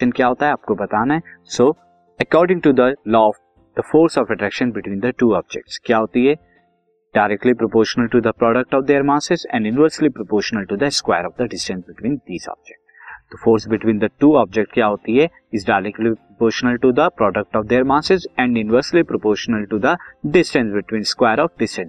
Question क्या होता है, आपको बताना है। So according to the law of the force of attraction between the two objects क्या होती है? Directly proportional to the product of their masses and inversely proportional to the square of the distance between these object तो force between the two object क्या होती है? Is directly proportional to the product of their masses and inversely proportional to the distance between square of distance